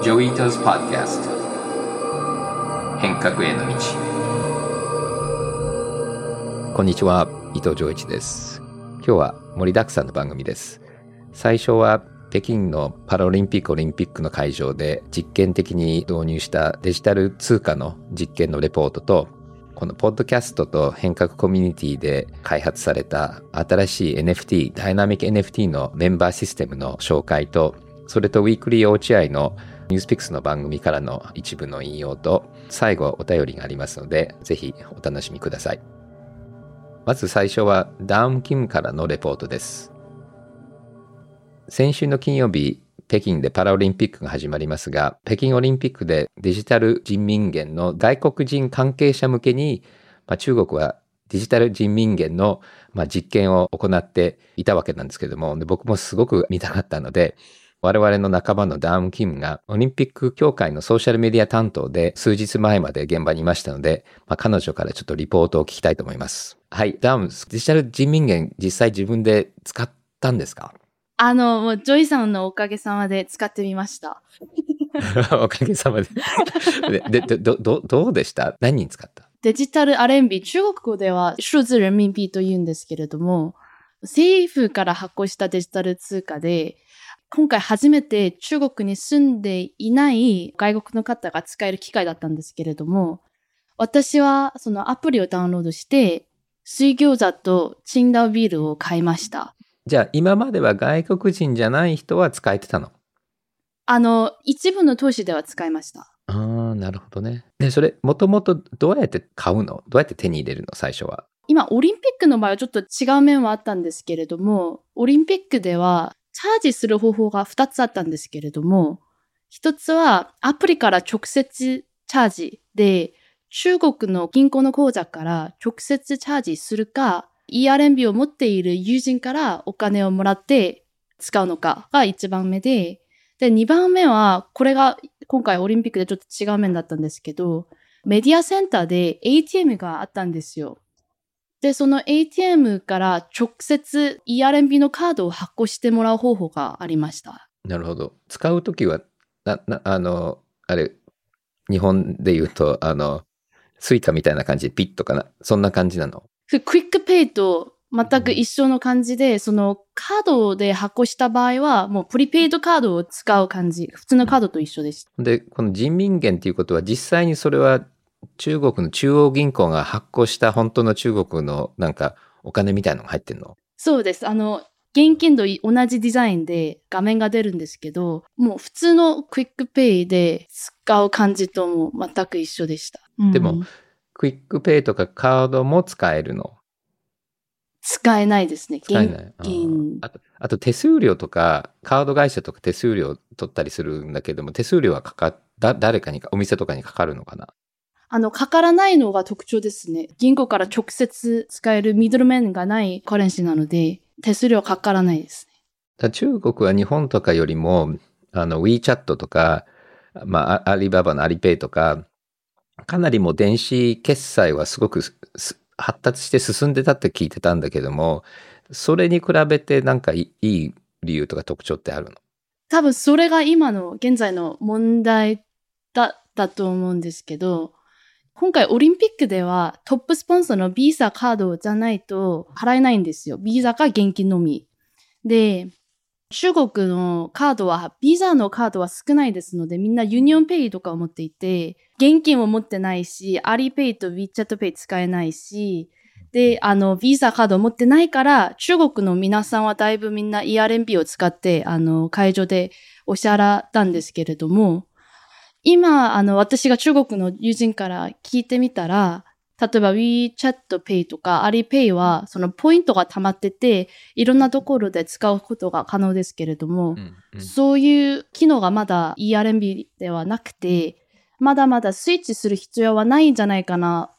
Joi Ito's Podcast 変革への道。こんにちは。伊藤穰一です。今日は盛りだくさんの番組です。最初は北京のパラリンピック・オリンピックの会場で実験的に導入したデジタル通貨の実験のレポートとこのポッドキャストと変革コミュニティで開発された新しい NFT ダイナミック NFT のメンバーシステムの紹介とそれとウィークリー OCI のニュースピックスの番組からの一部の引用と最後お便りがありますのでぜひお楽しみください。まず最初はダウン・キムからのレポートです。先週の金曜日、北京でパラオリンピックが始まりますが、北京オリンピックでデジタル人民元の外国人関係者向けに、まあ、中国はデジタル人民元の、まあ、実験を行っていたわけなんですけども、で僕もすごく見たかったので、我々の仲間のダウン・キムがオリンピック協会のソーシャルメディア担当で数日前まで現場にいましたので、まあ、彼女からちょっとリポートを聞きたいと思います。はい、ダウン、デジタル人民元実際自分で使ったんですか？あの、もうジョイさんのおかげさまで使ってみました。おかげさま で。で、で、ど、ど、どうでした？何に使った？デジタル RMB、中国語では数字人民幣と言うんですけれども、政府から発行したデジタル通貨で、今回初めて中国に住んでいない外国の方が使える機会だったんですけれども、私はそのアプリをダウンロードして、水餃子とチンダオビールを買いました。じゃあ今までは外国人じゃない人は使えてたの？あの、一部の投資では使いました。ああ、なるほどね。で、それ、もともとどうやって買うの？どうやって手に入れるの？最初は。今、オリンピックの場合はちょっと違う面はあったんですけれども、オリンピックではチャージする方法が2つあったんですけれども、1つはアプリから直接チャージで、中国の銀行の口座から直接チャージするか、ERMB を持っている友人からお金をもらって使うのかが1番目で、で、2番目は、これが今回オリンピックでちょっと違う面だったんですけど、メディアセンターで ATM があったんですよ。で、その ATM から直接 ERMB のカードを発行してもらう方法がありました。なるほど。使うときは、な、な、あの、あれ、日本で言うと、あの、スイカみたいな感じでピッとかな、そんな感じなの？クイックペイと全く一緒の感じで、そのカードで発行した場合は、もうプリペイドカードを使う感じ。普通のカードと一緒でした。で、この人民元っていうことは、実際にそれは中国の中央銀行が発行した本当の中国のなんかお金みたいのが入ってんの？そうです。あの、現金と同じデザインで画面が出るんですけど、もう普通のクイックペイで使う感じとも全く一緒でした。でも、クイックペイとかカードも使えるの？使えないですね。使えない。あと、あと手数料とか、カード会社とか手数料取ったりするんだけども、手数料はかかだ、誰かにか、お店とかにかかるのかな？あの、かからないのが特徴ですね。銀行から直接使えるミドルメンがないカレンシーなので、手数料かからないですね。中国は日本とかよりも、あの、WeChat とか、まあ、アリババのアリペイとか、かなりもう電子決済はすごく発達して進んでたって聞いてたんだけども、それに比べてなんかいい理由とか特徴ってあるの？多分それが今の現在の問題だだと思うんですけど、今回オリンピックではトップスポンサーのビーザカードじゃないと払えないんですよ。ビーザか現金のみ。で、中国のカードは、ビザのカードは少ないですので、みんなユニオンペイとかを持っていて、現金を持ってないし、アリペイと WeChat ペイ使えないし、で、あの、ビザカードを持ってないから、中国の皆さんはだいぶみんな ERMB を使って、あの、会場でお支払ったんですけれども、今、あの、私が中国の友人から聞いてみたら、例えば WeChat Pay とか Alipay はそのポイントが溜まってていろんなところで使うことが可能ですけれども、うんうん、そういう機能がまだ ERMB ではなくてまだまだスイッチする必要はないんじゃないかな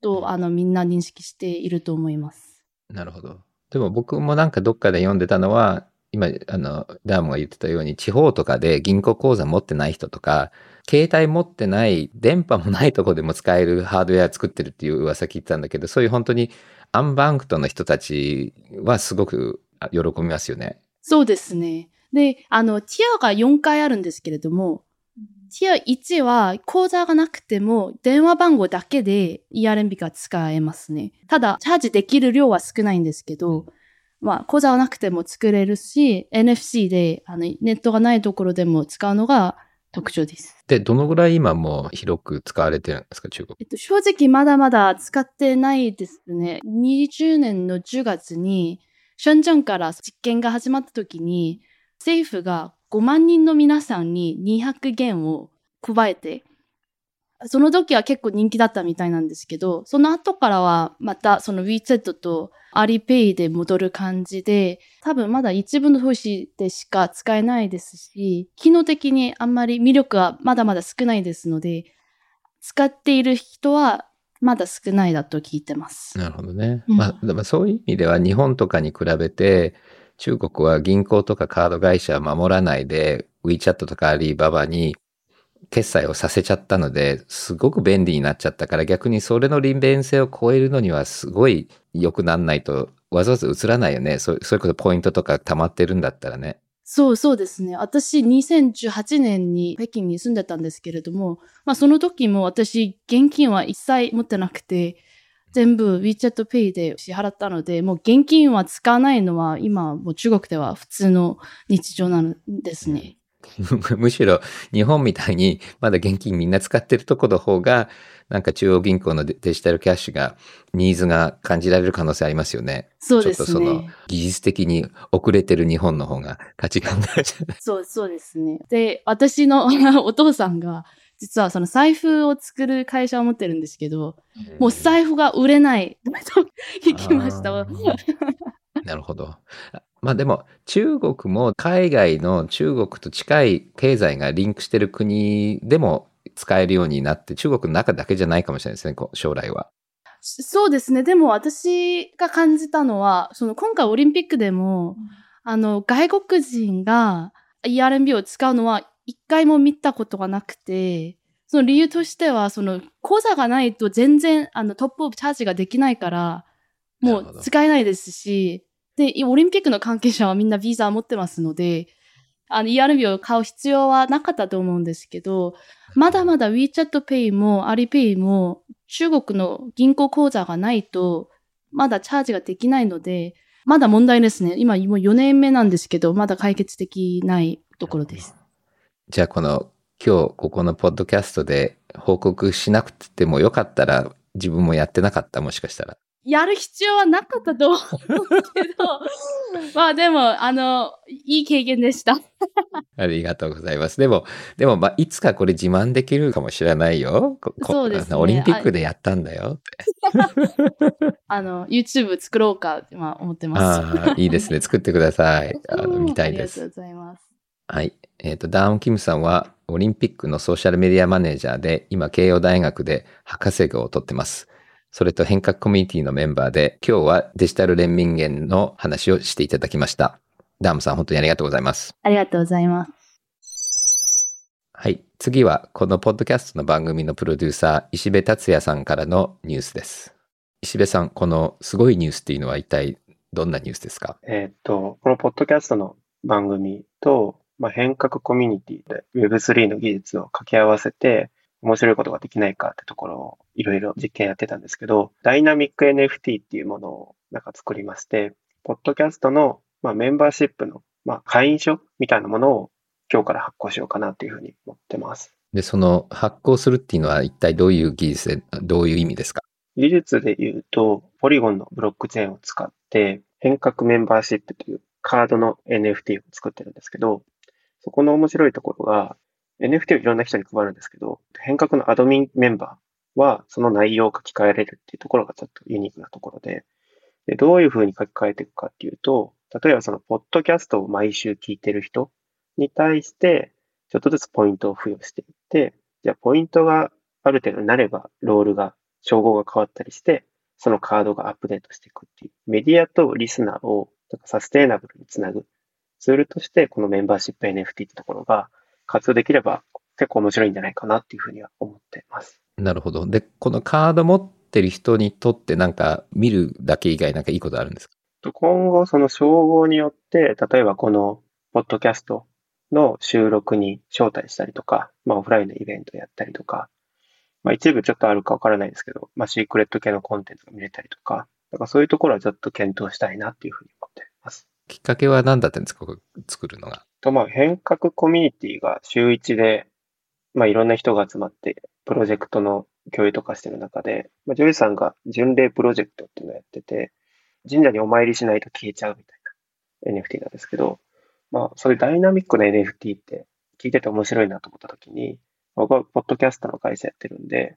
とあのみんな認識していると思います。なるほど。でも僕もなんかどっかで読んでたのは今あのダームが言ってたように地方とかで銀行口座持ってない人とか携帯持ってない、電波もないとこでも使えるハードウェア作ってるっていう噂聞いてたんだけど、そういう本当にアンバンクトの人たちはすごく喜びますよね。そうですね。で、あの、ティアが4回あるんですけれども、ティア1は口座がなくても電話番号だけで ERMB が使えますね。ただ、チャージできる量は少ないんですけど、まあ、口座がなくても作れるし、NFC であのネットがないところでも使うのが特徴です。で、どのぐらい今もう広く使われてるんですか、中国？えっと、正直まだまだ使ってないですね。20年の10月に、深圳から実験が始まった時に、政府が5万人の皆さんに200元を配えて、その時は結構人気だったみたいなんですけど、その後からはまたその WeChat と Alipay で戻る感じで、多分まだ一部の都市でしか使えないですし、機能的にあんまり魅力はまだまだ少ないですので、使っている人はまだ少ないだと聞いてます。なるほどね。うんまあ、でもそういう意味では日本とかに比べて、中国は銀行とかカード会社は守らないで、WeChat とかアリババに決済をさせちゃったので、すごく便利になっちゃったから逆にそれの利便性を超えるのにはすごい良くなんないと、わざわざ映らないよね。そうそういうことポイントとか溜まってるんだったらね。そうそうですね。私2018年に北京に住んでたんですけれども、まあその時も私現金は一切持ってなくて、全部 WeChat Pay で支払ったので、もう現金は使わないのは今もう中国では普通の日常なんですね。むしろ日本みたいにまだ現金みんな使ってるとこの方が、なんか中央銀行のデデジタルキャッシュがニーズが感じられる可能性ありますよね。そうですちょっとそのね。技術的に遅れてる日本の方が価値観があるじゃないそう、そうですね。で、私の お父さんが、実はその財布を作る会社を持ってるんですけど、もう財布が売れないと聞 きました。なるほど。あまあでも中国も海外の中国と近い経済がリンクしてる国でも使えるようになって中国の中だけじゃないかもしれないですね、こう将来は。そうですね。でも私が感じたのは、その今回オリンピックでも、あの、外国人が ERMB を使うのは一回も見たことがなくて、その理由としては、その口座がないと全然あのトップオブチャージができないから、もう使えないですし、で、オリンピックの関係者はみんなビザ持ってますので、あの ERB を買う必要はなかったと思うんですけど、まだまだ WeChat Pay も Alipay も中国の銀行口座がないと、まだチャージができないので、まだ問題ですね。今もう4年目なんですけど、まだ解決できないところです。じゃあこの今日ここのポッドキャストで報告しなくてもよかったら自分もやってなかったもしかしたら。やる必要はなかったと思うけど、まあでも、あの、いい経験でした。ありがとうございます。でも、でも、まあ、いつかこれ自慢できるかもしれないよ。そうですねオリンピックでやったんだよって。あの、YouTube 作ろうかまあ思ってます。ああ、いいですね。作ってください。あの見たいです。ありがとうございます。はい。えっ、と、ダーン・キムさんは、オリンピックのソーシャルメディアマネージャーで、今、慶応大学で博士号を取ってます。それと変革コミュニティのメンバーで、今日はデジタル連民言の話をしていただきました。ダームさん、本当にありがとうございます。ありがとうございます。はい。次は、このポッドキャストの番組のプロデューサー、石部達也さんからのニュースです。石部さん、このすごいニュースっていうのは一体どんなニュースですか？えーっと、このポッドキャストの番組と、まあ、変革コミュニティで Web3 の技術を掛け合わせて面白いことができないかってところをいろいろ実験やってたんですけど、ダイナミック NFT っていうものをなんか作りまして、ポッドキャストの、まあ、メンバーシップの、まあ、会員証みたいなものを今日から発行しようかなっていうふうに思ってます。で、その発行するっていうのは一体どういう技術で、どういう意味ですか？技術で言うと、ポリゴンのブロックチェーンを使って、変革メンバーシップというカードの NFT を作ってるんですけど、そこの面白いところが、NFT をいろんな人に配るんですけど、変革のアドミンメンバーはその内容を書き換えれるっていうところがちょっとユニークなところで、でどういうふうに書き換えていくかっていうと、例えばそのポッドキャストを毎週聞いてる人に対して、ちょっとずつポイントを付与していって、じゃあポイントがある程度になれば、ロールが、称号が変わったりして、そのカードがアップデートしていくっていう、メディアとリスナーをサステイナブルにつなぐツールとして、このメンバーシップ NFT ってところが活用できれば結構面白いんじゃないかなっていうふうには思ってます。なるほど。で、このカード持ってる人にとってなんか見るだけ以外なんかいいことあるんですか？と今後その称号によって、例えばこのポッドキャストの収録に招待したりとか、まあオフラインのイベントやったりとか、まあ一部ちょっとあるかわからないですけど、まあシークレット系のコンテンツが見れたりとか、だからそういうところはちょっと検討したいなっていうふうに思っています。きっかけは何だったんですか？作るのが。と、まあ変革コミュニティが週1で、まあいろんな人が集まって、プロジェクトの共有とかしてる中で、まあ、ジョイさんが巡礼プロジェクトっていうのをやってて、神社にお参りしないと消えちゃうみたいな NFT なんですけど、まあそういうダイナミックな NFT って聞いてて面白いなと思った時に、僕はポッドキャストの会社やってるんで、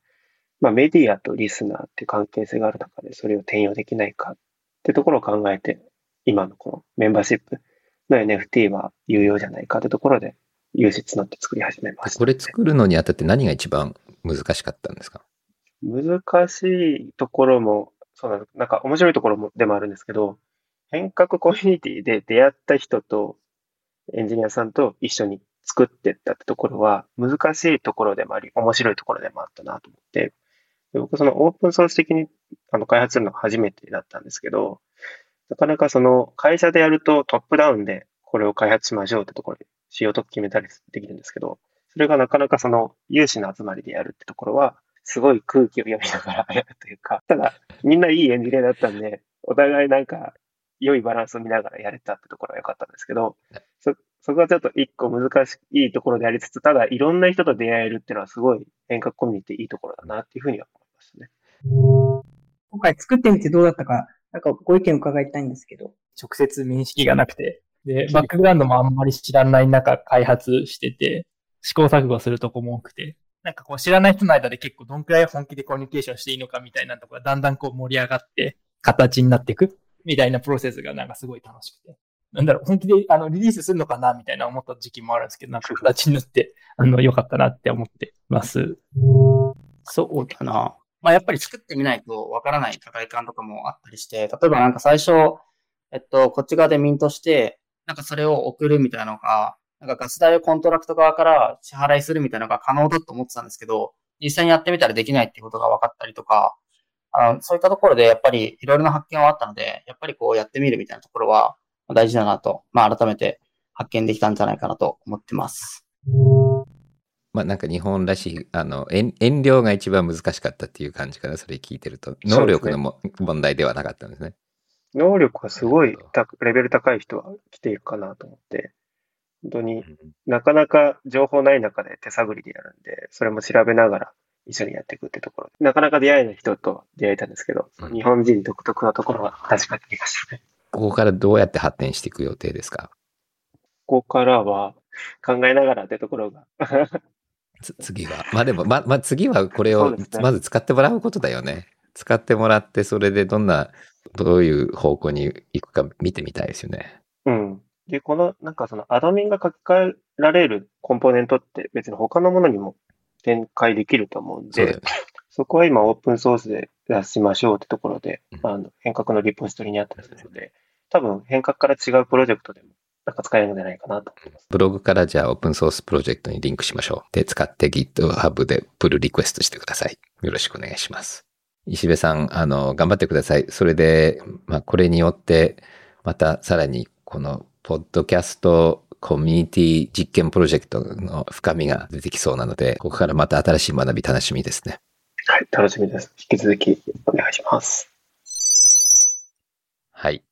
まあメディアとリスナーっていう関係性がある中でそれを転用できないかってところを考えて、今のこのメンバーシップの NFT は有用じゃないかってところで、有志募って作り始めました。これ作るのにあたって何が一番難しかったんですか？難しいところも、そうなの、なんか面白いところもでもあるんですけど、変革コミュニティで出会った人とエンジニアさんと一緒に作ってったってところは難しいところでもあり、面白いところでもあったなと思って、で僕そのオープンソース的にあの開発するのが初めてだったんですけど、なかなかその会社でやるとトップダウンでこれを開発しましょうってところで仕様と決めたりできるんですけど、それがなかなかその有志の集まりでやるってところは、すごい空気を読みながら やるというか、ただ、みんないいエンジニアだったんで、お互いなんか、良いバランスを見ながらやれたってところは良かったんですけど、そ、そこはちょっと一個難しいところでありつつ、ただ、いろんな人と出会えるっていうのはすごい変革コミュニティいいところだなっていうふうには思いましたね。今回作ってみてどうだったか、なんかご意見伺いたいんですけど。直接面識がなくて、で、バックグラウンドもあんまり知らない中開発してて、試行錯誤するとこも多くて、なんかこう知らない人の間で結構どんくらい本気でコミュニケーションしていいのかみたいなところがだんだんこう盛り上がって、形になっていくみたいなプロセスがなんかすごい楽しくて。なんだろう、本気であのリリースするのかなみたいな思った時期もあるんですけど、なんか形になって、あの、良かったなって思ってます。そうだな。まあやっぱり作ってみないとわからない課題感とかもあったりして、例えばなんか最初、えっと、こっち側でミントして、なんかそれを送るみたいなのが、なんかガス代をコントラクト側から支払いするみたいなのが可能だと思ってたんですけど、実際にやってみたらできないってことが分かったりとか、あのそういったところでやっぱりいろいろな発見はあったので、やっぱりこうやってみるみたいなところは大事だなと、まあ改めて発見できたんじゃないかなと思ってます。まあなんか日本らしい、あの、遠遠慮が一番難しかったっていう感じかな、それ聞いてると。能力のも問題ではなかったんですね。能力がすごいたレベル高い人は来ているかなと思って、本当になかなか情報ない中で手探りでやるんで、それも調べながら一緒にやっていくってところ。で、なかなか出会えない人と出会えたんですけど、うん。日本人独特なところは確かにありましたね。ここからどうやって発展していく予定ですか？ここからは考えながらってところがつ次は。まあでも、ま、まあ次はこれをまず使ってもらうことだよね。使ってもらって、それでどんな、どういう方向に行くか見てみたいですよね。うん。で、この、なんかそのアドミンが書き換えられるコンポーネントって別に他のものにも展開できると思うんでそね。そこは今オープンソースで出しましょうってところでうん、あの変革のリポジトリにあったりするので、多分変革から違うプロジェクトでもなんか使えるんじゃないかなと思います。ブログからじゃあオープンソースプロジェクトにリンクしましょう。で、使って GitHub でプルリクエストしてください。よろしくお願いします。石部さん、あの、頑張ってください。それで、まあ、これによって、またさらに、この、ポッドキャストコミュニティ実験プロジェクトの深みが出てきそうなので、ここからまた新しい学び楽しみですね。はい、楽しみです。引き続きお願いします。はい。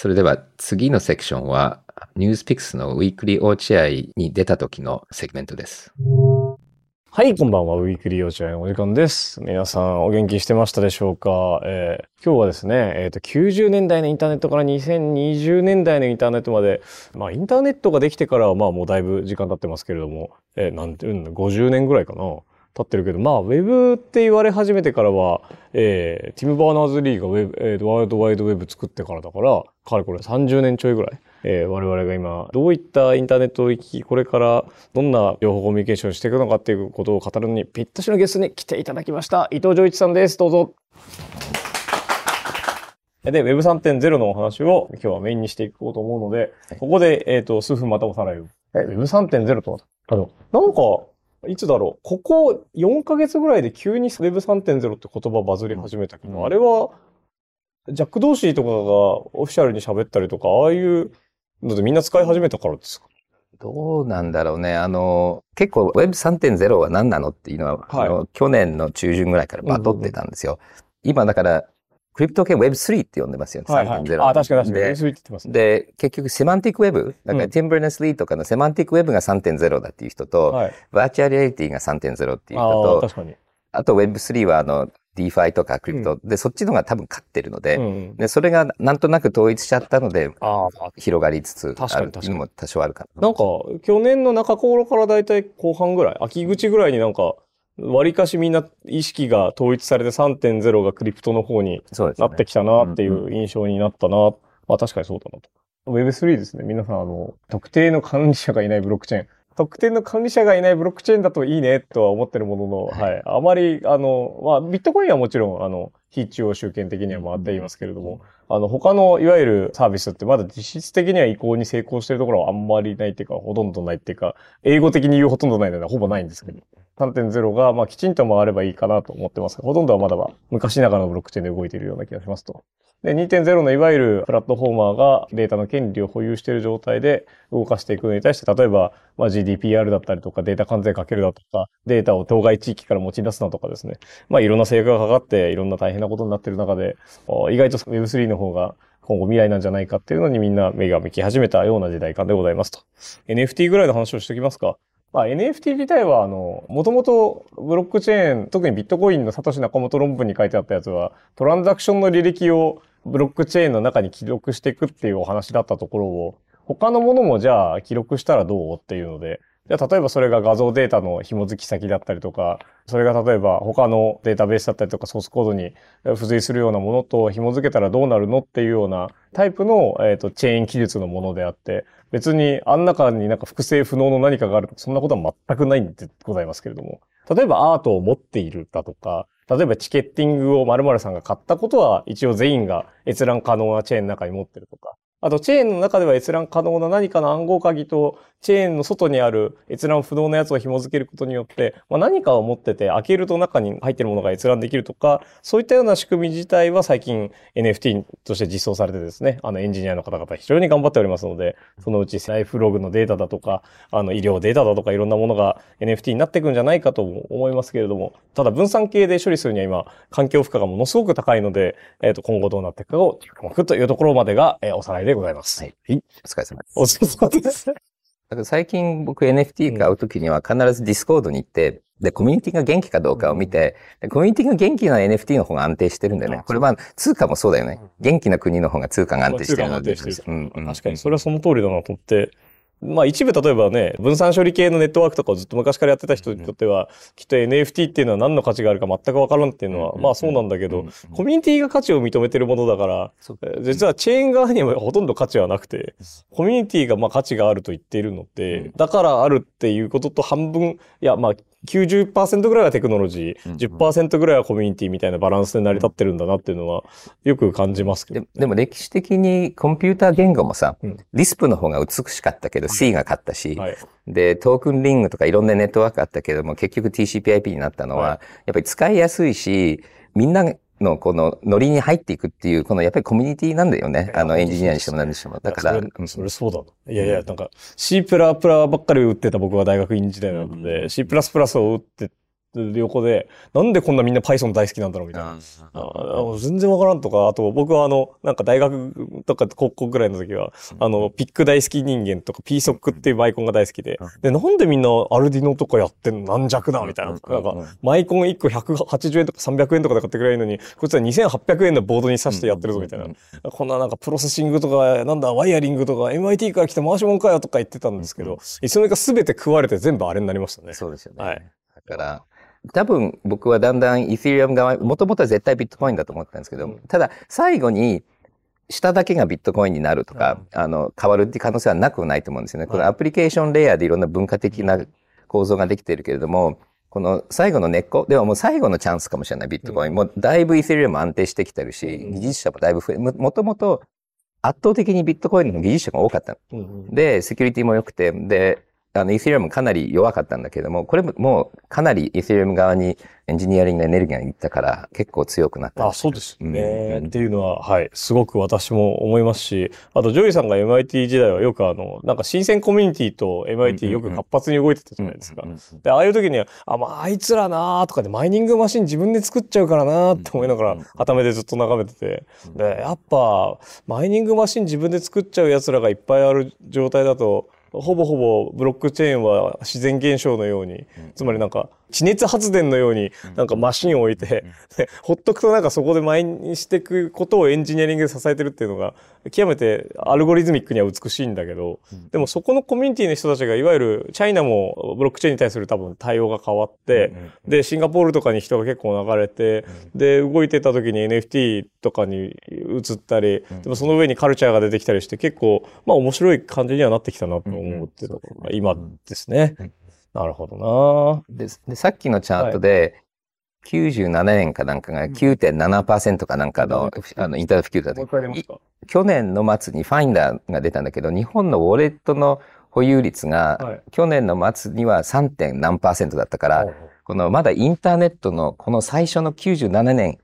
それでは次のセクションは、ニュースピックスのウィークリー落合に出た時のセグメントです。はい、こんばんは。ウィークリー落合のお時間です。皆さん、お元気してましたでしょうか、えー今日はですね、えっ、と、90年代のインターネットから2020年代のインターネットまで、まあ、インターネットができてからは、まあ、もうだいぶ時間経ってますけれども、えーなんていうん、50年ぐらいかな。経ってるけど、まあ、ウェブって言われ始めてからは、えーティム・バーナーズ・リーがウェブ、えーワールドワイドウェブ作ってからだから、かれこれ30年ちょいぐらい。えー我々が今、どういったインターネットを生き、これからどんな情報コミュニケーションをしていくのかっていうことを語るのにぴったしのゲストに来ていただきました。伊藤浄一さんです。どうぞ。で、Web3.0 のお話を今日はメインにしていこうと思うので、ここで、えっ、と、数分またおさらいを。え Web3.0 とは、あの、なんか、いつだろう、ここ4ヶ月ぐらいで急に Web3.0 って言葉バズり始めたけど、うんあれは、ジャック・ドーシーとかがオフィシャルに喋ったりとか、ああいうのでみんな使い始めたからですか？どうなんだろうね。あの、結構 Web3.0 は何なのっていうのは、はいあの去年の中旬ぐらいからバトってたんですよ。今だから、クリプト系 Web3 って呼んでますよね。はいはい。3.0。あ、確かに確かに。で Web3 って言ってますね。で、結局セマンティックウェブ、だからうんティンバーネス・リーとかのセマンティックウェブが3.0だっていう人と、はい。バーチャルリアリティが3.0っていう人と、確かに。あと Web3 はあの DeFi とかクリプト、で、そっちのが多分勝ってるので、うんうん。で、それがなんとなく統一しちゃったので、ああ、広がりつつあるのも多少あるかな。なんか、去年の中頃からだいたい後半ぐらい、秋口ぐらいになんか、割かしみんな意識が統一されて3.0がクリプトの方に。なってきたなっていう印象になったな。まあ確かにそうだなと。Web3 ですね。皆さん、あの、特定の管理者がいないブロックチェーン。特定の管理者がいないブロックチェーンだといいねとは思ってるものの、はい。あまり、あの、まあ、ビットコインはもちろん、あの、非中央集権的には回っていますけれども、あの、他のいわゆるサービスってまだ実質的には移行に成功しているところはあんまりないっていうか、ほとんどないっていうか、英語的に言うほとんどないのでほぼないんですけど、3.0が、まあ、きちんと回ればいいかなと思ってますがほとんどはまだは昔ながらのブロックチェーンで動いているような気がしますと。で、2.0のいわゆるプラットフォーマーがデータの権利を保有している状態で動かしていくのに対して、例えば、まあ、GDPR だったりとか、データ関税かけるだとか、データを当該地域から持ち出すなとかですね。まあ、いろんな制約がかかって、いろんな大変なことになっている中で、意外と Web3 の方が今後未来なんじゃないかっていうのにみんな目が向き始めたような時代感でございますと。NFT ぐらいの話をしておきますか。まあ、NFT 自体は、あの、もともとブロックチェーン、特にビットコインのサトシ・ナカモト論文に書いてあったやつは、トランザクションの履歴をブロックチェーンの中に記録していくっていうお話だったところを、他のものもじゃあ記録したらどうっていうので、じゃあ例えばそれが画像データの紐付き先だったりとか、それが例えば他のデータベースだったりとかソースコードに付随するようなものと紐付けたらどうなるのっていうようなタイプの、えー、とチェーン記述のものであって、別にあん中になんか複製不能の何かがあるとかそんなことは全くないんでございますけれども。例えばアートを持っているだとか、例えばチケッティングを〇〇さんが買ったことは一応全員が閲覧可能なチェーンの中に持ってるとか。あと、チェーンの中では閲覧可能な何かの暗号鍵と、チェーンの外にある閲覧不能なやつを紐付けることによって、まあ、何かを持ってて、開けると中に入ってるものが閲覧できるとか、そういったような仕組み自体は最近 NFT として実装されてですね、あのエンジニアの方々非常に頑張っておりますので、そのうちライフログのデータだとか、あの医療データだとかいろんなものが NFT になっていくんじゃないかと思いますけれども、ただ分散系で処理するには今、環境負荷がものすごく高いので、えっ、と、今後どうなっていくかを注目というところまでが、えーおさらいでございます。はいはい。お疲れ様です。お疲れ様です。だから最近僕 NFT 買うときには必ずディスコードに行って、で、コミュニティが元気かどうかを見て、でコミュニティが元気な NFT の方が安定してるんだよね。これは通貨もそうだよね。元気な国の方が通貨が安定してるので。うん確かに、それはその通りだなと思って。まあ一部例えばね、分散処理系のネットワークとかをずっと昔からやってた人にとっては、きっと NFT っていうのは何の価値があるか全くわからんっていうのは、まあそうなんだけど、コミュニティが価値を認めてるものだから、えー実はチェーン側にはほとんど価値はなくて、コミュニティがまあ価値があると言っているので、だからあるっていうことと半分、いやまあ90%ぐらいはテクノロジー、10%ぐらいはコミュニティみたいなバランスで成り立ってるんだなっていうのはよく感じますけどで。でも歴史的にコンピューター言語もさ、うんリスプの方が美しかったけど C が勝ったし、はい。で、トークンリングとかいろんなネットワークあったけども、結局 TCPIP になったのは、はいやっぱり使いやすいし、みんなのこのノリに入っていくっていう、このやっぱりコミュニティなんだよね。あのエンジニアにしても何にしても。だから、それそれそうだな。いやいや、なんか C プラプラばっかり打ってた僕は大学院時代なので、C プラスプラスを打ってる横で、なんでこんなみんな Python 大好きなんだろうみたいな。あ全然わからんとか、あと僕はあの、なんか大学とか高校ぐらいの時は、あの、ピック大好き人間とか PSOC っていうマイコンが大好きで、で、なんでみんなアルディノとかやってんの軟弱だみたいな。なんか、マイコン1個180円とか300円とかで買ってくれるのに、こいつは2800円のボードに挿してやってるぞみたいな。こんななんかプロセッシングとか、なんだ、ワイヤリングとか、MIT から来た回しもんかよとか言ってたんですけど、いつの間にか全て食われて全部あれになりましたね。そうですよね。はい。だから、多分僕はだんだんイーセリアム側、もともとは絶対ビットコインだと思ってたんですけど、ただ最後に下だけがビットコインになるとか、あの、変わるって可能性はなくはないと思うんですよね。このアプリケーションレイヤーでいろんな文化的な構造ができているけれども、この最後の根っこ、ではもう最後のチャンスかもしれない、ビットコイン。もうだいぶイーセリアム安定してきてるし、技術者もだいぶ増え、ももともと圧倒的にビットコインの技術者が多かったの。で、セキュリティも良くて、で、あの、イーセリアムかなり弱かったんだけども、これももうかなりイーセリアム側にエンジニアリングのエネルギーがいったから結構強くなった。あ、そうですね、うん。っていうのは、はい、すごく私も思いますし、あと、ジョイさんが MIT 時代はよくあの、なんか深圳コミュニティと MIT よく活発に動いてたじゃないですか。で、ああいう時には、あ、まあ、あいつらなーとかでマイニングマシン自分で作っちゃうからなーって思いながら、はためでずっと眺めてて。で、やっぱ、マイニングマシン自分で作っちゃう奴らがいっぱいある状態だと、ほぼほぼブロックチェーンは自然現象のように、つまりなんか地熱発電のようになんかマシンを置いて、でほっとくとなんかそこで銭にしていくことをエンジニアリングで支えてるっていうのが極めてアルゴリズミックには美しいんだけど、でもそこのコミュニティの人たちがいわゆるチャイナもブロックチェーンに対する多分対応が変わって、で、シンガポールとかに人が結構流れて、で、動いてた時に NFT とかに移ったり、でもその上にカルチャーが出てきたりして結構、まあ面白い感じにはなってきたなと思ってた、今ですね。なるほどな。でで、さっきのチャートで、97年かなんかが9.7%かなんかの,、あのインターネット普及だもうっ一回出ますか去年の末にファインダーが出たんだけど、日本のウォレットの保有率が、はい。去年の末には 3. 何パーセントだったから、このまだインターネットのこの最初の97年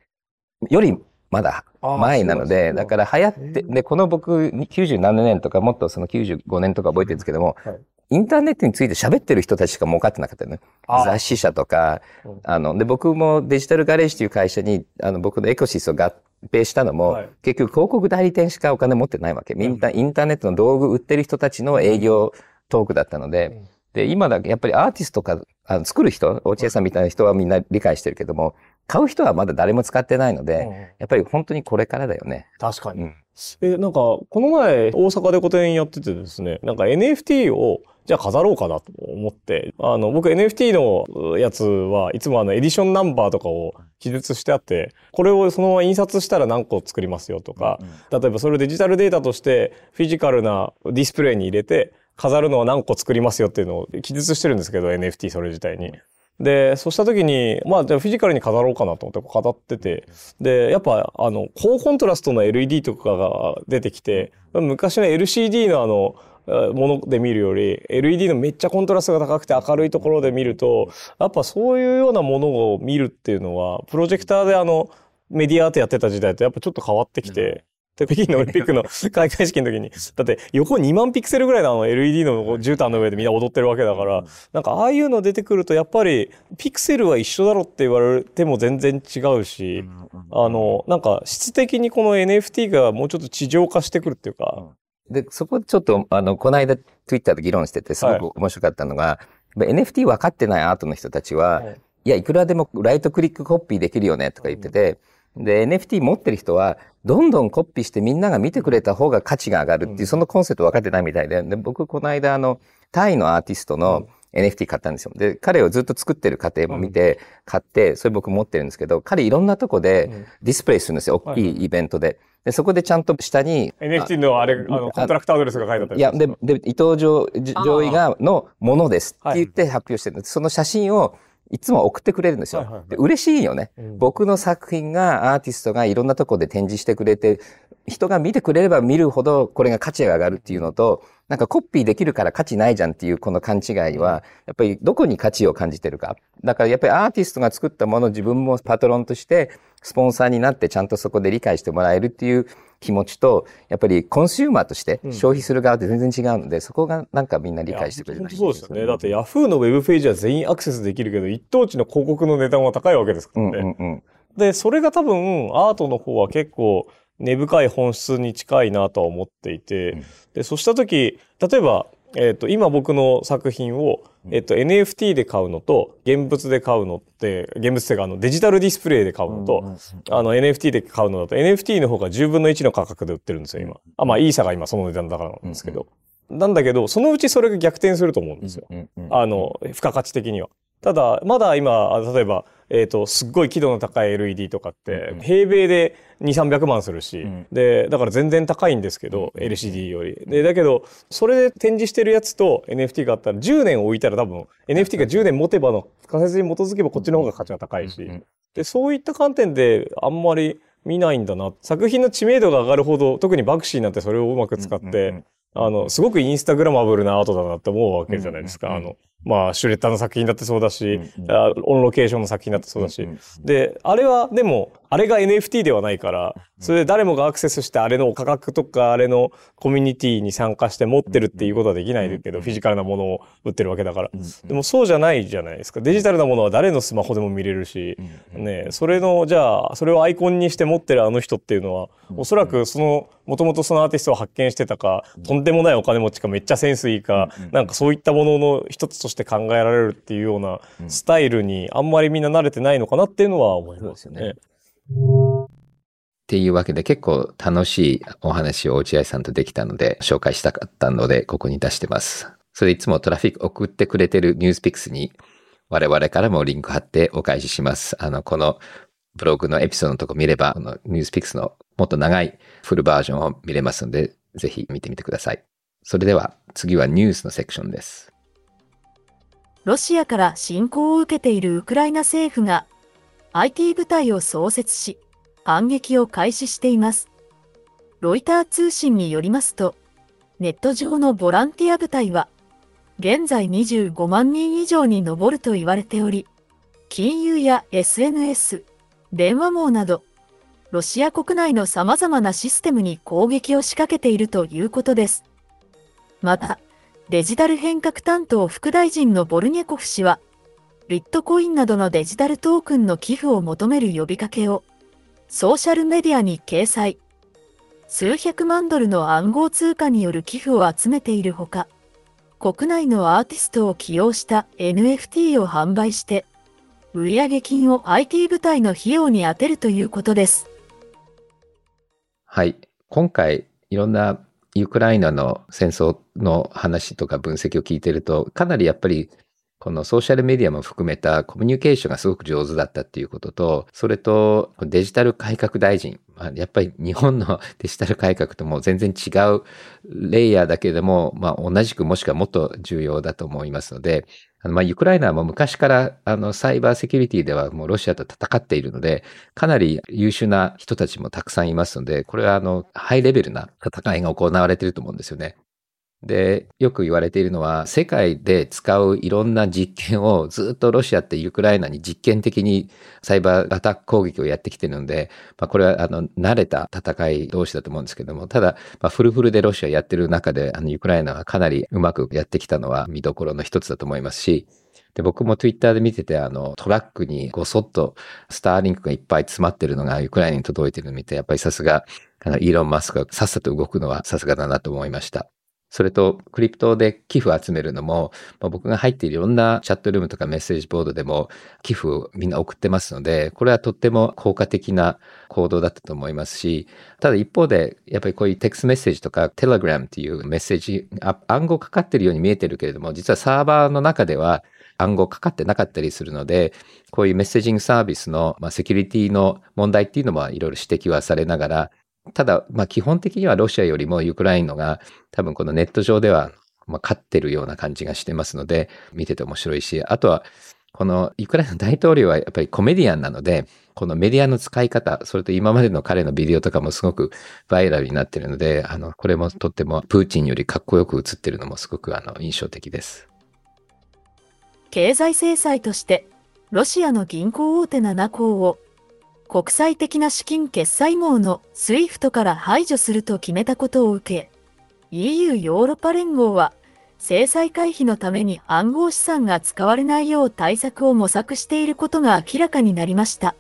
よりまだ前なので、だからら流行って、で、この僕97年とかもっとその95年とか覚えてるんですけども、はいインターネットについて喋ってる人たちしか儲かってなかったよね。雑誌社とか。うん、あの、で、僕もデジタルガレージという会社に、あの、僕のエコシスを合併したのも、はい。結局広告代理店しかお金持ってないわけ。インタインターネットの道具売ってる人たちの営業トークだったので、で、今だけやっぱりアーティストか、あの作る人、落合さんみたいな人はみんな理解してるけども、買う人はまだ誰も使ってないので、やっぱり本当にこれからだよね。確かに。うん。え、なんか、この前、大阪で個展やっててですね、なんか NFT を、じゃあ飾ろうかなと思って、あの、僕 NFT のやつはいつもあの、エディションナンバーとかを記述してあって、これをそのまま印刷したら何個作りますよとか、例えばそれをデジタルデータとしてフィジカルなディスプレイに入れて、飾るのは何個作りますよっていうのを記述してるんですけど、NFT それ自体に。で、そうした時に、まあ、じゃあフィジカルに飾ろうかなと思って飾ってて、で、やっぱ、あの、高コントラストの LED とかが出てきて、昔の LCD のあの、えもので見るより、LED のめっちゃコントラストが高くて明るいところで見ると、やっぱそういうようなものを見るっていうのは、プロジェクターであの、メディアアートやってた時代とやっぱちょっと変わってきて、で、北京のオリンピックの 開会式の時に、だって横2万ピクセルぐらいのあの LED の絨毯の上でみんな踊ってるわけだから、なんかああいうの出てくるとやっぱりピクセルは一緒だろって言われても全然違うし、あの、なんか質的にこの NFT がもうちょっと地上化してくるっていうか、で、そこちょっと、あの、この間 Twitter で議論してて、すごく面白かったのが、やっぱ NFT 分かってないアートの人たちは、はい。い、や、いくらでもライトクリックコピーできるよねとか言ってて、で、NFT 持ってる人は、どんどんコピーしてみんなが見てくれた方が価値が上がるっていう、そのコンセプト分かってないみたいで、で、僕、この間、あの、タイのアーティストの NFT 買ったんですよ。で、彼をずっと作ってる過程も見て、買って、それ僕持ってるんですけど、彼いろんなとこでディスプレイするんですよ。大きい。イベントで。で、そこでちゃんと下に、NFT のあれ、あの、コントラクトアドレスが書いてあったりいや、で、で、伊藤穰一が、のものですはいって言って発表してるんです。その写真をいつも送ってくれるんですよはいはいはい。で嬉しいよね。うん僕の作品がアーティストがいろんなとこで展示してくれて、人が見てくれれば見るほどこれが価値が上がるっていうのと、なんかコピーできるから価値ないじゃんっていうこの勘違いは、やっぱりどこに価値を感じてるか。だからやっぱりアーティストが作ったものを自分もパトロンとしてスポンサーになってちゃんとそこで理解してもらえるっていう気持ちと、やっぱりコンシューマーとして消費する側って全然違うので、そこがなんかみんな理解してくれるそうですよね。だって Yahoo のウェブページは全員アクセスできるけど、一等地の広告の値段は高いわけですかうんらね。うんうん。で、それが多分アートの方は結構根深い本質に近いなとは思っていて、うんで、そうした時、例えば、えっ、と、今僕の作品を、えっ、と、NFT で買うのと、現物で買うのって、現物っていうか、あの、デジタルディスプレイで買うのと、あの、NFT で買うのだと、NFT の方が10分の1の価格で売ってるんですよ、今。あ、まあ、イーサが今その値段だからなんですけど。なんだけど、そのうちそれが逆転すると思うんですよ。あの、付加価値的には。ただ、まだ今、あ例えば、えっ、と、すっごい輝度の高い LED とかって、平米で2、300万するし、で、だから全然高いんですけど、LCD より。で、だけど、それで展示してるやつと NFT があったら、10年置いたら多分、NFT が10年持てばの仮説に基づけばこっちの方が価値が高いし、で、そういった観点であんまり見ないんだな。作品の知名度が上がるほど、特にバクシーなんてそれをうまく使って、あの、すごくインスタグラマブルなアートだなって思うわけじゃないですか。うんうんうん。あの、まあ、シュレッダーの作品だってそうだし、うんうん。あオンロケーションの作品だってそうだし、んんで、あれは、でも、あれが NFT ではないから、それで誰もがアクセスして、あれの価格とか、あれのコミュニティに参加して持ってるっていうことはできないけど、うんフィジカルなものを売ってるわけだから。うんでもそうじゃないじゃないですか。デジタルなものは誰のスマホでも見れるし、うんね、それの、じゃあ、それをアイコンにして持ってるあの人っていうのは、おそらくその、もともとそのアーティストを発見してたか、とんでもないお金持ちか、めっちゃセンスいいか、うんうん。なんかそういったものの一つとして考えられるっていうようなうんスタイルにあんまりみんな慣れてないのかなっていうのは思いますよね。っていうわけで結構楽しいお話を落合さんとできたので紹介したかったのでここに出してます。それいつもトラフィック送ってくれてるニュースピックスに我々からもリンク貼ってお返しします。あの、このブログのエピソードのとこ見れば、このニュースピックスのもっと長いフルバージョンを見れますので、ぜひ見てみてください。それでは次はニュースのセクションです。ロシアから侵攻を受けているウクライナ政府が IT 部隊を創設し、反撃を開始しています。ロイター通信によりますと、ネット上のボランティア部隊は、現在25万人以上に上ると言われており、金融や SNS、電話網など、ロシア国内の様々なシステムに攻撃を仕掛けているということです。また、デジタル変革担当副大臣のボルニェコフ氏は、ビットコインなどのデジタルトークンの寄付を求める呼びかけを、ソーシャルメディアに掲載。数百万ドルの暗号通貨による寄付を集めているほか、国内のアーティストを起用した NFT を販売して、売上金を IT 部隊の費用に充てるということです。はい。今回、いろんなウクライナの戦争の話とか分析を聞いてると、かなりやっぱり、このソーシャルメディアも含めたコミュニケーションがすごく上手だったっていうことと、それとデジタル改革大臣、まあやっぱり日本の デジタル改革とも全然違うレイヤーだけでも、まあ同じくもしくはもっと重要だと思いますので、あのまあウクライナも昔からあのサイバーセキュリティではもうロシアと戦っているので、かなり優秀な人たちもたくさんいますので、これはあのハイレベルな戦いが行われていると思うんですよね。で、よく言われているのは、世界で使ういろんな実験をずっとロシアってウクライナに実験的にサイバーアタック攻撃をやってきてるので、まあ、これはあの慣れた戦い同士だと思うんですけども、ただ、まあ、フルフルでロシアやってる中で、あのウクライナはかなりうまくやってきたのは見どころの一つだと思いますし、で僕も Twitter で見てて、あの、トラックにごそっとスターリンクがいっぱい詰まってるのがウクライナに届いてるの見て、やっぱりさすが、あの、イーロン・マスクがさっさと動くのはさすがだなと思いました。それと、クリプトで寄付を集めるのも、まあ、僕が入っているいろんなチャットルームとかメッセージボードでも寄付をみんな送ってますので、これはとっても効果的な行動だったと思いますし、ただ一方で、やっぱりこういうテクストメッセージとか、テレグラムっていうメッセージ、暗号かかってるように見えてるけれども、実はサーバーの中では暗号かかってなかったりするので、こういうメッセージングサービスの、まあ、セキュリティの問題っていうのもいろいろ指摘はされながら、ただ、まあ基本的にはロシアよりもウクライナが多分このネット上では、まあ、勝ってるような感じがしてますので、見てて面白いし、あとは、このウクライナ大統領はやっぱりコメディアンなので、このメディアの使い方、それと今までの彼のビデオとかもすごくバイラルになってるので、あの、これもとってもプーチンよりかっこよく映ってるのもすごくあの印象的です。経済制裁として、ロシアの銀行大手7行を国際的な資金決済網の SWIFT から排除すると決めたことを受け、EU ヨーロッパ連合は制裁回避のために暗号資産が使われないよう対策を模索していることが明らかになりました。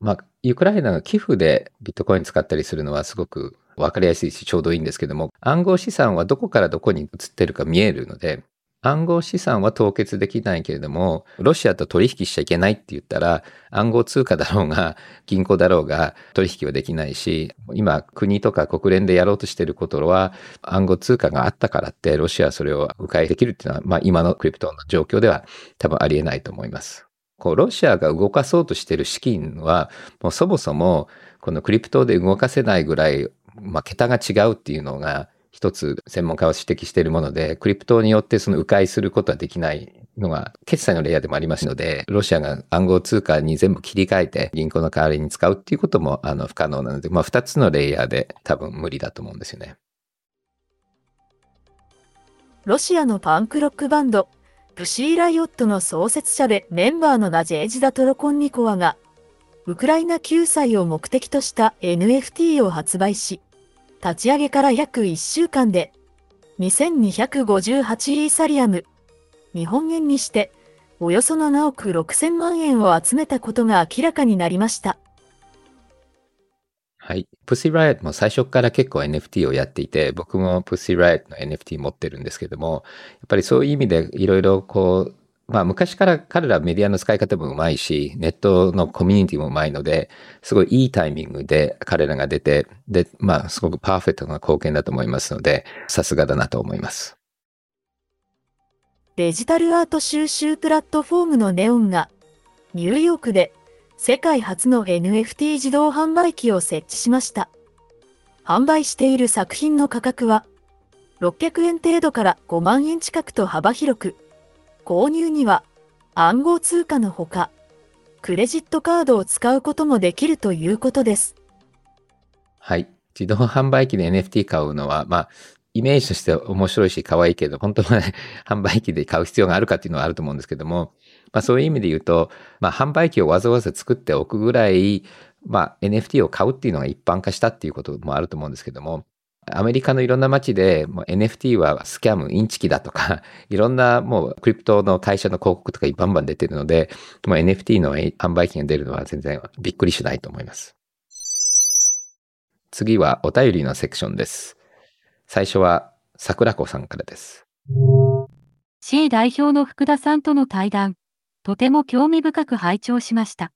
まあ、ウクライナが寄付でビットコイン使ったりするのはすごくわかりやすいしちょうどいいんですけども、暗号資産はどこからどこに移ってるか見えるので、暗号資産は凍結できないけれども、ロシアと取引しちゃいけないって言ったら、暗号通貨だろうが、銀行だろうが取引はできないし、今国とか国連でやろうとしていることは、暗号通貨があったからって、ロシアはそれを迂回できるっていうのは、まあ今のクリプトの状況では多分ありえないと思います。こう、ロシアが動かそうとしている資金は、もうそもそも、このクリプトで動かせないぐらい、まあ桁が違うっていうのが、一つ専門家は指摘しているもので、クリプトによってその迂回することはできないのが決済のレイヤーでもありますので、ロシアが暗号通貨に全部切り替えて銀行の代わりに使うっていうこともあの不可能なので、まあ二つのレイヤーで多分無理だと思うんですよね。ロシアのパンクロックバンド、プシーライオットの創設者でメンバーのナジェージダ・トロコンニコワが、ウクライナ救済を目的とした NFT を発売し、立ち上げから約1週間で、2258イーサリアム、日本円にしておよそ7億6000万円を集めたことが明らかになりました。はい。プシーライトも最初から結構 NFT をやっていて、僕もプシーライトの NFT 持ってるんですけども、やっぱりそういう意味でいろいろこう、まあ昔から彼らメディアの使い方もうまいし、ネットのコミュニティもうまいので、すごいいいタイミングで彼らが出て、で、まあすごくパーフェクトな貢献だと思いますので、さすがだなと思います。デジタルアート収集プラットフォームのネオンが、ニューヨークで世界初の NFT 自動販売機を設置しました。販売している作品の価格は、600円程度から5万円近くと幅広く、購入には暗号通貨のほか、クレジットカードを使うこともできるということです。はい。自動販売機で NFT 買うのは、まあ、イメージとして面白いし可愛いけど、本当は、ね、販売機で買う必要があるかっていうのはあると思うんですけども、まあそういう意味で言うと、まあ販売機をわざわざ作っておくぐらい、まあ NFT を買うっていうのが一般化したっていうこともあると思うんですけども、アメリカのいろんな街でもう NFT はスキャム、インチキだとか、いろんなもうクリプトの会社の広告とかバンバン出てるので、もう NFT の販売機が出るのは全然びっくりしないと思います。次はお便りのセクションです。最初は桜子さんからです。市代表の福田さんとの対談、とても興味深く拝聴しました。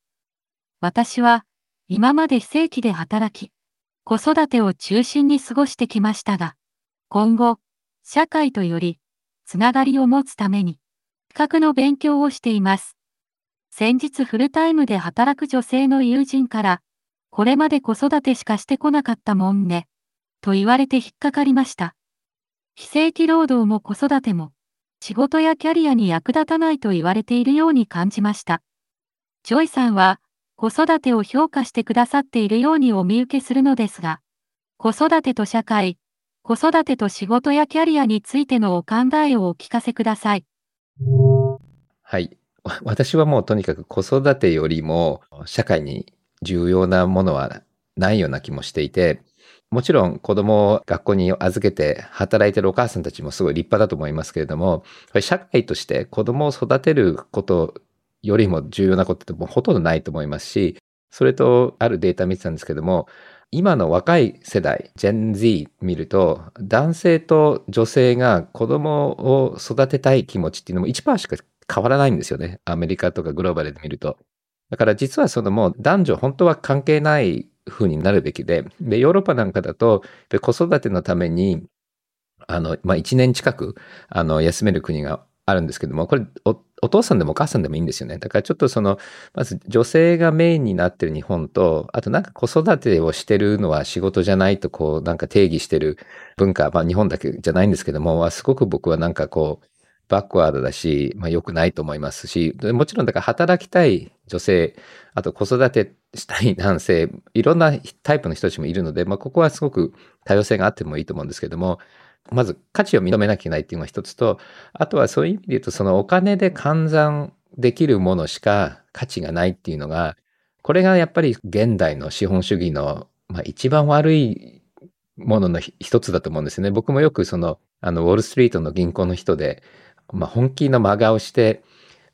私は、今まで非正規で働き、子育てを中心に過ごしてきましたが、今後、社会とより、つながりを持つために、資格の勉強をしています。先日フルタイムで働く女性の友人から、これまで子育てしかしてこなかったもんね、と言われて引っかかりました。非正規労働も子育ても、仕事やキャリアに役立たないと言われているように感じました。ジョイさんは、子育てを評価してくださっているようにお見受けするのですが、子育てと社会、子育てと仕事やキャリアについてのお考えをお聞かせください。はい。私はもうとにかく子育てよりも社会に重要なものはないような気もしていて、もちろん子供を学校に預けて働いてるお母さんたちもすごい立派だと思いますけれども、社会として子供を育てることよりも重要なことってもうほとんどないと思いますし、それとあるデータ見てたんですけども、今の若い世代、Gen Z 見ると、男性と女性が子供を育てたい気持ちっていうのも1%しか変わらないんですよね。アメリカとかグローバルで見ると。だから実はそのもう男女本当は関係ない風になるべきで、で、ヨーロッパなんかだと、子育てのために、あの、まあ、1年近く、あの、休める国があるんですけども、これお、お父さんでもお母さんでもいいんですよね。だからちょっとその、まず女性がメインになってる日本と、あとなんか子育てをしてるのは仕事じゃないとこう、なんか定義してる文化、まあ日本だけじゃないんですけども、すごく僕はなんかこう、バックワードだし、まあ良くないと思いますし、もちろんだから働きたい女性、あと子育てしたい男性、いろんなタイプの人たちもいるので、まあここはすごく多様性があってもいいと思うんですけども、まず価値を認めなきゃいけないっていうのが一つと、あとはそういう意味で言うと、そのお金で換算できるものしか価値がないっていうのが、これがやっぱり現代の資本主義の、まあ、一番悪いものの一つだと思うんですよね。僕もよくその、あの、ウォールストリートの銀行の人で、まあ、本気の真顔して、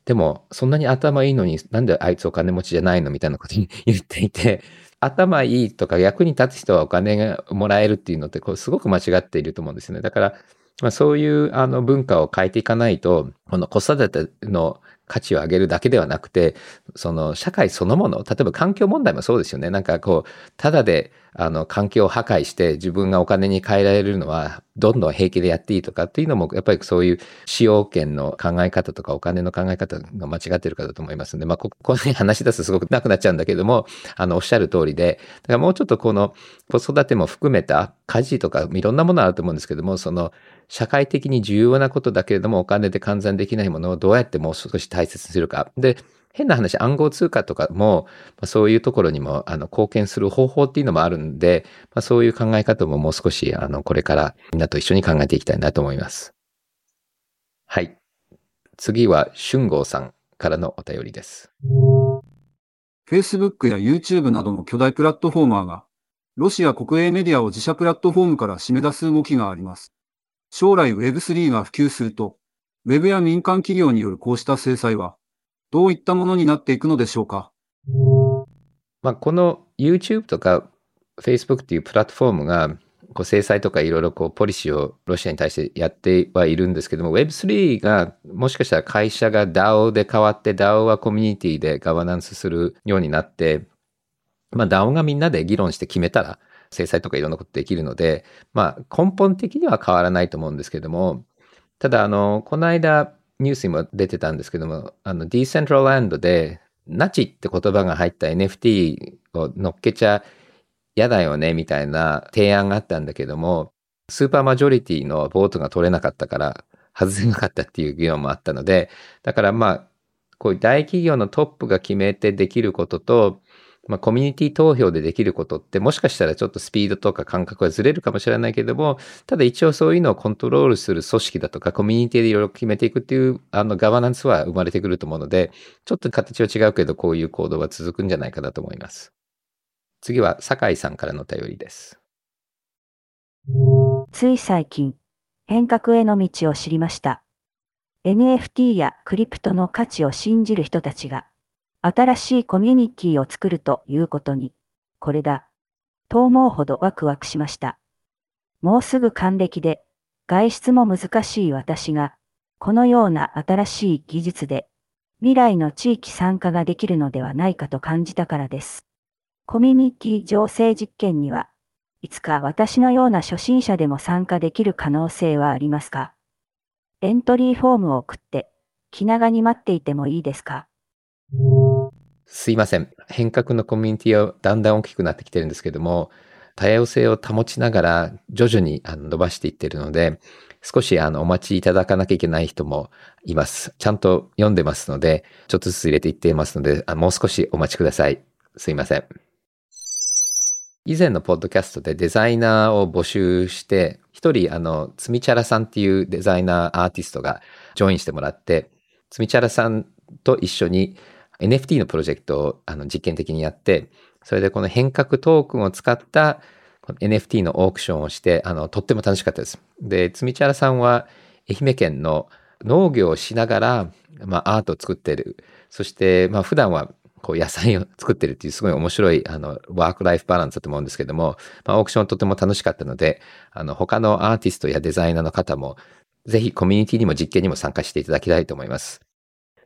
でも、そんなに頭いいのになんであいつお金持ちじゃないのみたいなことに言っていて、頭いいとか役に立つ人はお金がもらえるっていうのってこうすごく間違っていると思うんですよね。だから、まあ、そういうあの文化を変えていかないと、この子育ての価値を上げるだけではなくて、その社会そのもの、例えば環境問題もそうですよね。なんかこう、ただであの環境を破壊して自分がお金に変えられるのはどんどん平気でやっていいとかっていうのも、やっぱりそういう使用権の考え方とかお金の考え方が間違ってるかだと思いますんで、まあ、ここに話し出すとすごくなくなっちゃうんだけども、あの、おっしゃる通りで、だからもうちょっとこの子育ても含めた家事とかいろんなものあると思うんですけども、その社会的に重要なことだけれどもお金で換算でできないものをどうやってもう少し大切にするか。で、変な話、暗号通貨とかも、まあ、そういうところにもあの貢献する方法っていうのもあるんで、まあ、そういう考え方ももう少しあのこれからみんなと一緒に考えていきたいなと思います。はい。次は、春郷さんからのお便りです。Facebook や YouTube などの巨大プラットフォーマーが、ロシア国営メディアを自社プラットフォームから締め出す動きがあります。将来 Web3 が普及すると、Web や民間企業によるこうした制裁は、どういったものになっていくのでしょうか？まあ、この YouTube とか Facebook っていうプラットフォームが、こう制裁とかいろいろこうポリシーをロシアに対してやってはいるんですけども、Web3 がもしかしたら会社が DAO で変わって DAO はコミュニティでガバナンスするようになって、まあ DAO がみんなで議論して決めたら制裁とかいろんなことできるので、まあ根本的には変わらないと思うんですけども、ただあの、この間ニュースにも出てたんですけども、あの Decentraland でナチって言葉が入った NFT を乗っけちゃ嫌だよねみたいな提案があったんだけども、スーパーマジョリティのボートが取れなかったから外せなかったっていう議論もあったので、だからまあ、こういう大企業のトップが決めてできることと、まあ、コミュニティ投票でできることってもしかしたらちょっとスピードとか感覚がずれるかもしれないけれども、ただ一応そういうのをコントロールする組織だとかコミュニティでいろいろ決めていくっていうあのガバナンスは生まれてくると思うので、ちょっと形は違うけどこういう行動は続くんじゃないかなと思います。次は酒井さんからのお便りです。つい最近、変革への道を知りました。NFT やクリプトの価値を信じる人たちが、新しいコミュニティを作るということに、これだ、と思うほどワクワクしました。もうすぐ還暦で、外出も難しい私が、このような新しい技術で、未来の地域参加ができるのではないかと感じたからです。コミュニティ情勢実験には、いつか私のような初心者でも参加できる可能性はありますか？エントリーフォームを送って、気長に待っていてもいいですか？すいません。変革のコミュニティはだんだん大きくなってきてるんですけども、多様性を保ちながら徐々に伸ばしていってるので、少しあのお待ちいただかなきゃいけない人もいます。ちゃんと読んでますので、ちょっとずつ入れていっていますので、あもう少しお待ちください。すいません。以前のポッドキャストでデザイナーを募集して、一人、あの、つみちゃらさんっていうデザイナーアーティストがジョインしてもらって、つみちゃらさんと一緒に NFT のプロジェクトをあの実験的にやって、それでこの変革トークンを使ったこの NFT のオークションをして、あの、とっても楽しかったです。で、つみちゃらさんは愛媛県の農業をしながら、まあ、アートを作ってる。そして、まあ、普段はこう野菜を作ってるっていうすごい面白いあのワークライフバランスだと思うんですけども、まあ、オークションとても楽しかったので、あの他のアーティストやデザイナーの方もぜひコミュニティにも実験にも参加していただきたいと思います。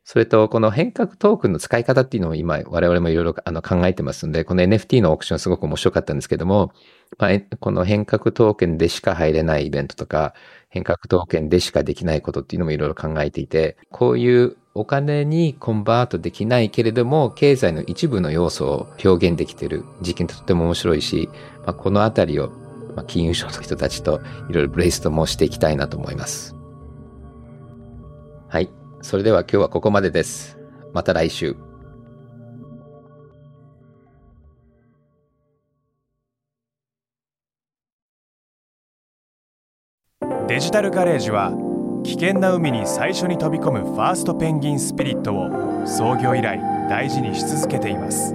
それと、この変革トークンの使い方っていうのを今我々もいろいろあの考えてますので、この NFT のオークションすごく面白かったんですけども、まあ、この変革トークンでしか入れないイベントとか、変革トークンでしかできないことっていうのもいろいろ考えていて、こういうお金にコンバートできないけれども、経済の一部の要素を表現できている実験ってとても面白いし、まあ、このあたりを、金融省の人たちといろいろブレイストもしていきたいなと思います。はい。それでは今日はここまでです。また来週。デジタルガレージは危険な海に最初に飛び込むファーストペンギンスピリットを創業以来大事にし続けています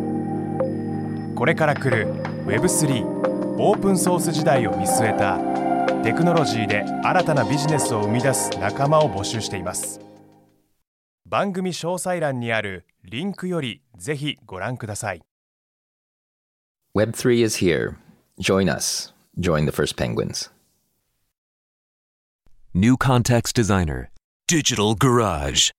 これから来る Web3 オープンソース時代を見据えたテクノロジーで新たなビジネスを生み出す仲間を募集しています番組詳細欄にあるリンクよりぜひご覧ください Web3 is here. Join us. Join the first penguins. New Context Designer, Digital Garage.